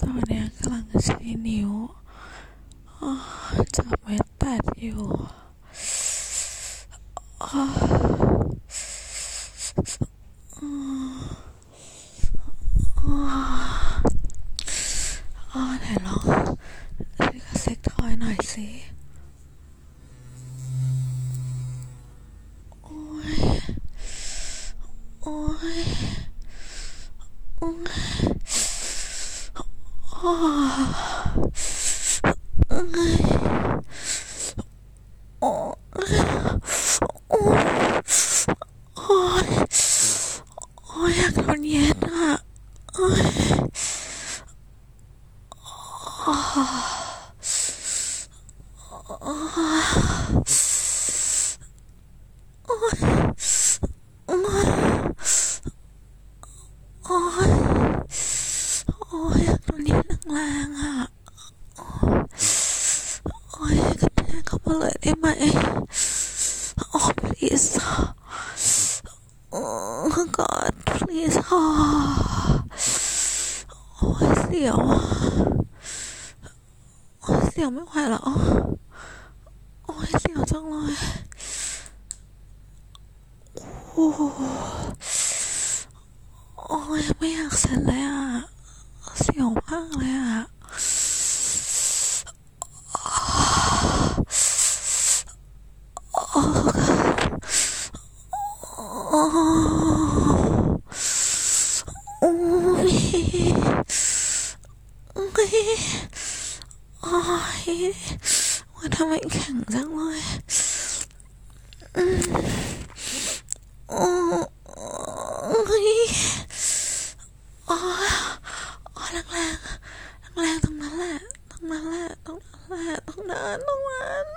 ตอนนี้ ชี้นิ้วจับเม็ดแปดอยู่อ๋อไหนลองลิกเซ็กทอยหน่อยสิโอ้ย โอ้ย โอ้ย โอ้ยโอ้ยโอ้ยโอ้ยโอ้ยอยากโดนเย็นอะโอ้ย โอ้ย โอ้ยอยากโดนเย็นแรงๆอะ โอ้ยกระแทกเข้า มาเลยได้ไหมโอ้ please โอ้ God please โอ้เสียวโอ้เสียวไม่ไหวแล้วโอ้เสียวจังเลยโอ้โอ้ยไม่อยากเสร็จเลยอะเสียวมากเลยอะ โอ้โอ้ยโอ้ยโอ้ย ว่าทำไมแข็งจังเลยอืมโอ้ยโอ้ยโอ้ยแรงแรงแรงๆตรงนั้นแหละตรงนั้นแหละตรงนั้นแหละตรงนั้นตรงนั้น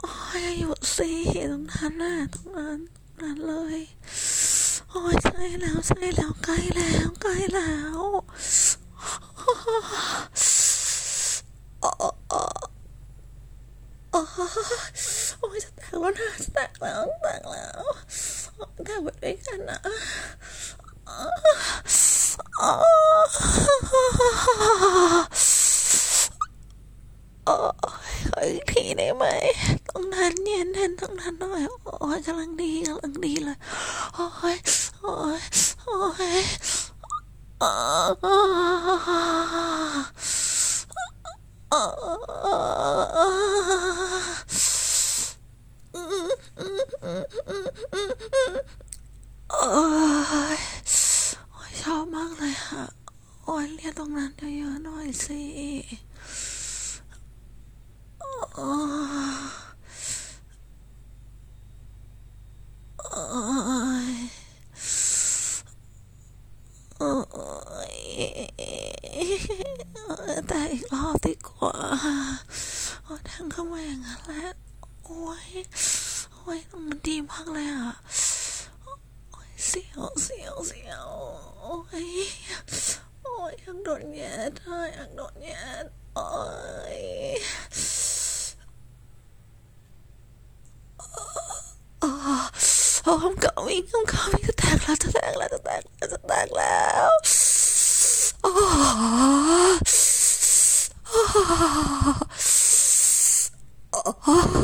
โอ้ยอย่าหยุดสิตรงนั้นน่ะตรงนั้นตรงนั้นเลยโอ้ยใช่แล้วใช่แล้วใกล้แล้วใกล้แล้วโอ้โอ้ โอ้ยจะแตกแล้วนะจะแตกแล้วแตกแล้วแตกไปด้วยกันนะโอ้ยขออีกทีได้ไหมตรงนั้นเย็นเย็นตรงนั้นหน่อยโอ้ยกำลังดีกำลังดีเลยโอ้ยโอ้ยโอ้ยอ่าอ่า โอ้ยโอ้ยชอบมากเลยค่ะ โอ้ยเรียกตรงนั้นเยอะๆหน่อยสิโอ้ยโอ้ยโอ้ยแต่อีกรอบดีกว่าโอ้ทั้งเข้ามาอย่างนั้นแหละโอ้ยโอ้ยมันดีมากเลยอะ เสียวเสียวเสียวโอ้ยโอ้ยอยากโดนแย่เธออยากโดนแย่โอ้ยโอ้โอ้ I'm coming I'm coming จะแตกแล้วจะแตกแล้วจะแตกแล้วจะแตกแล้วโอ้โอ้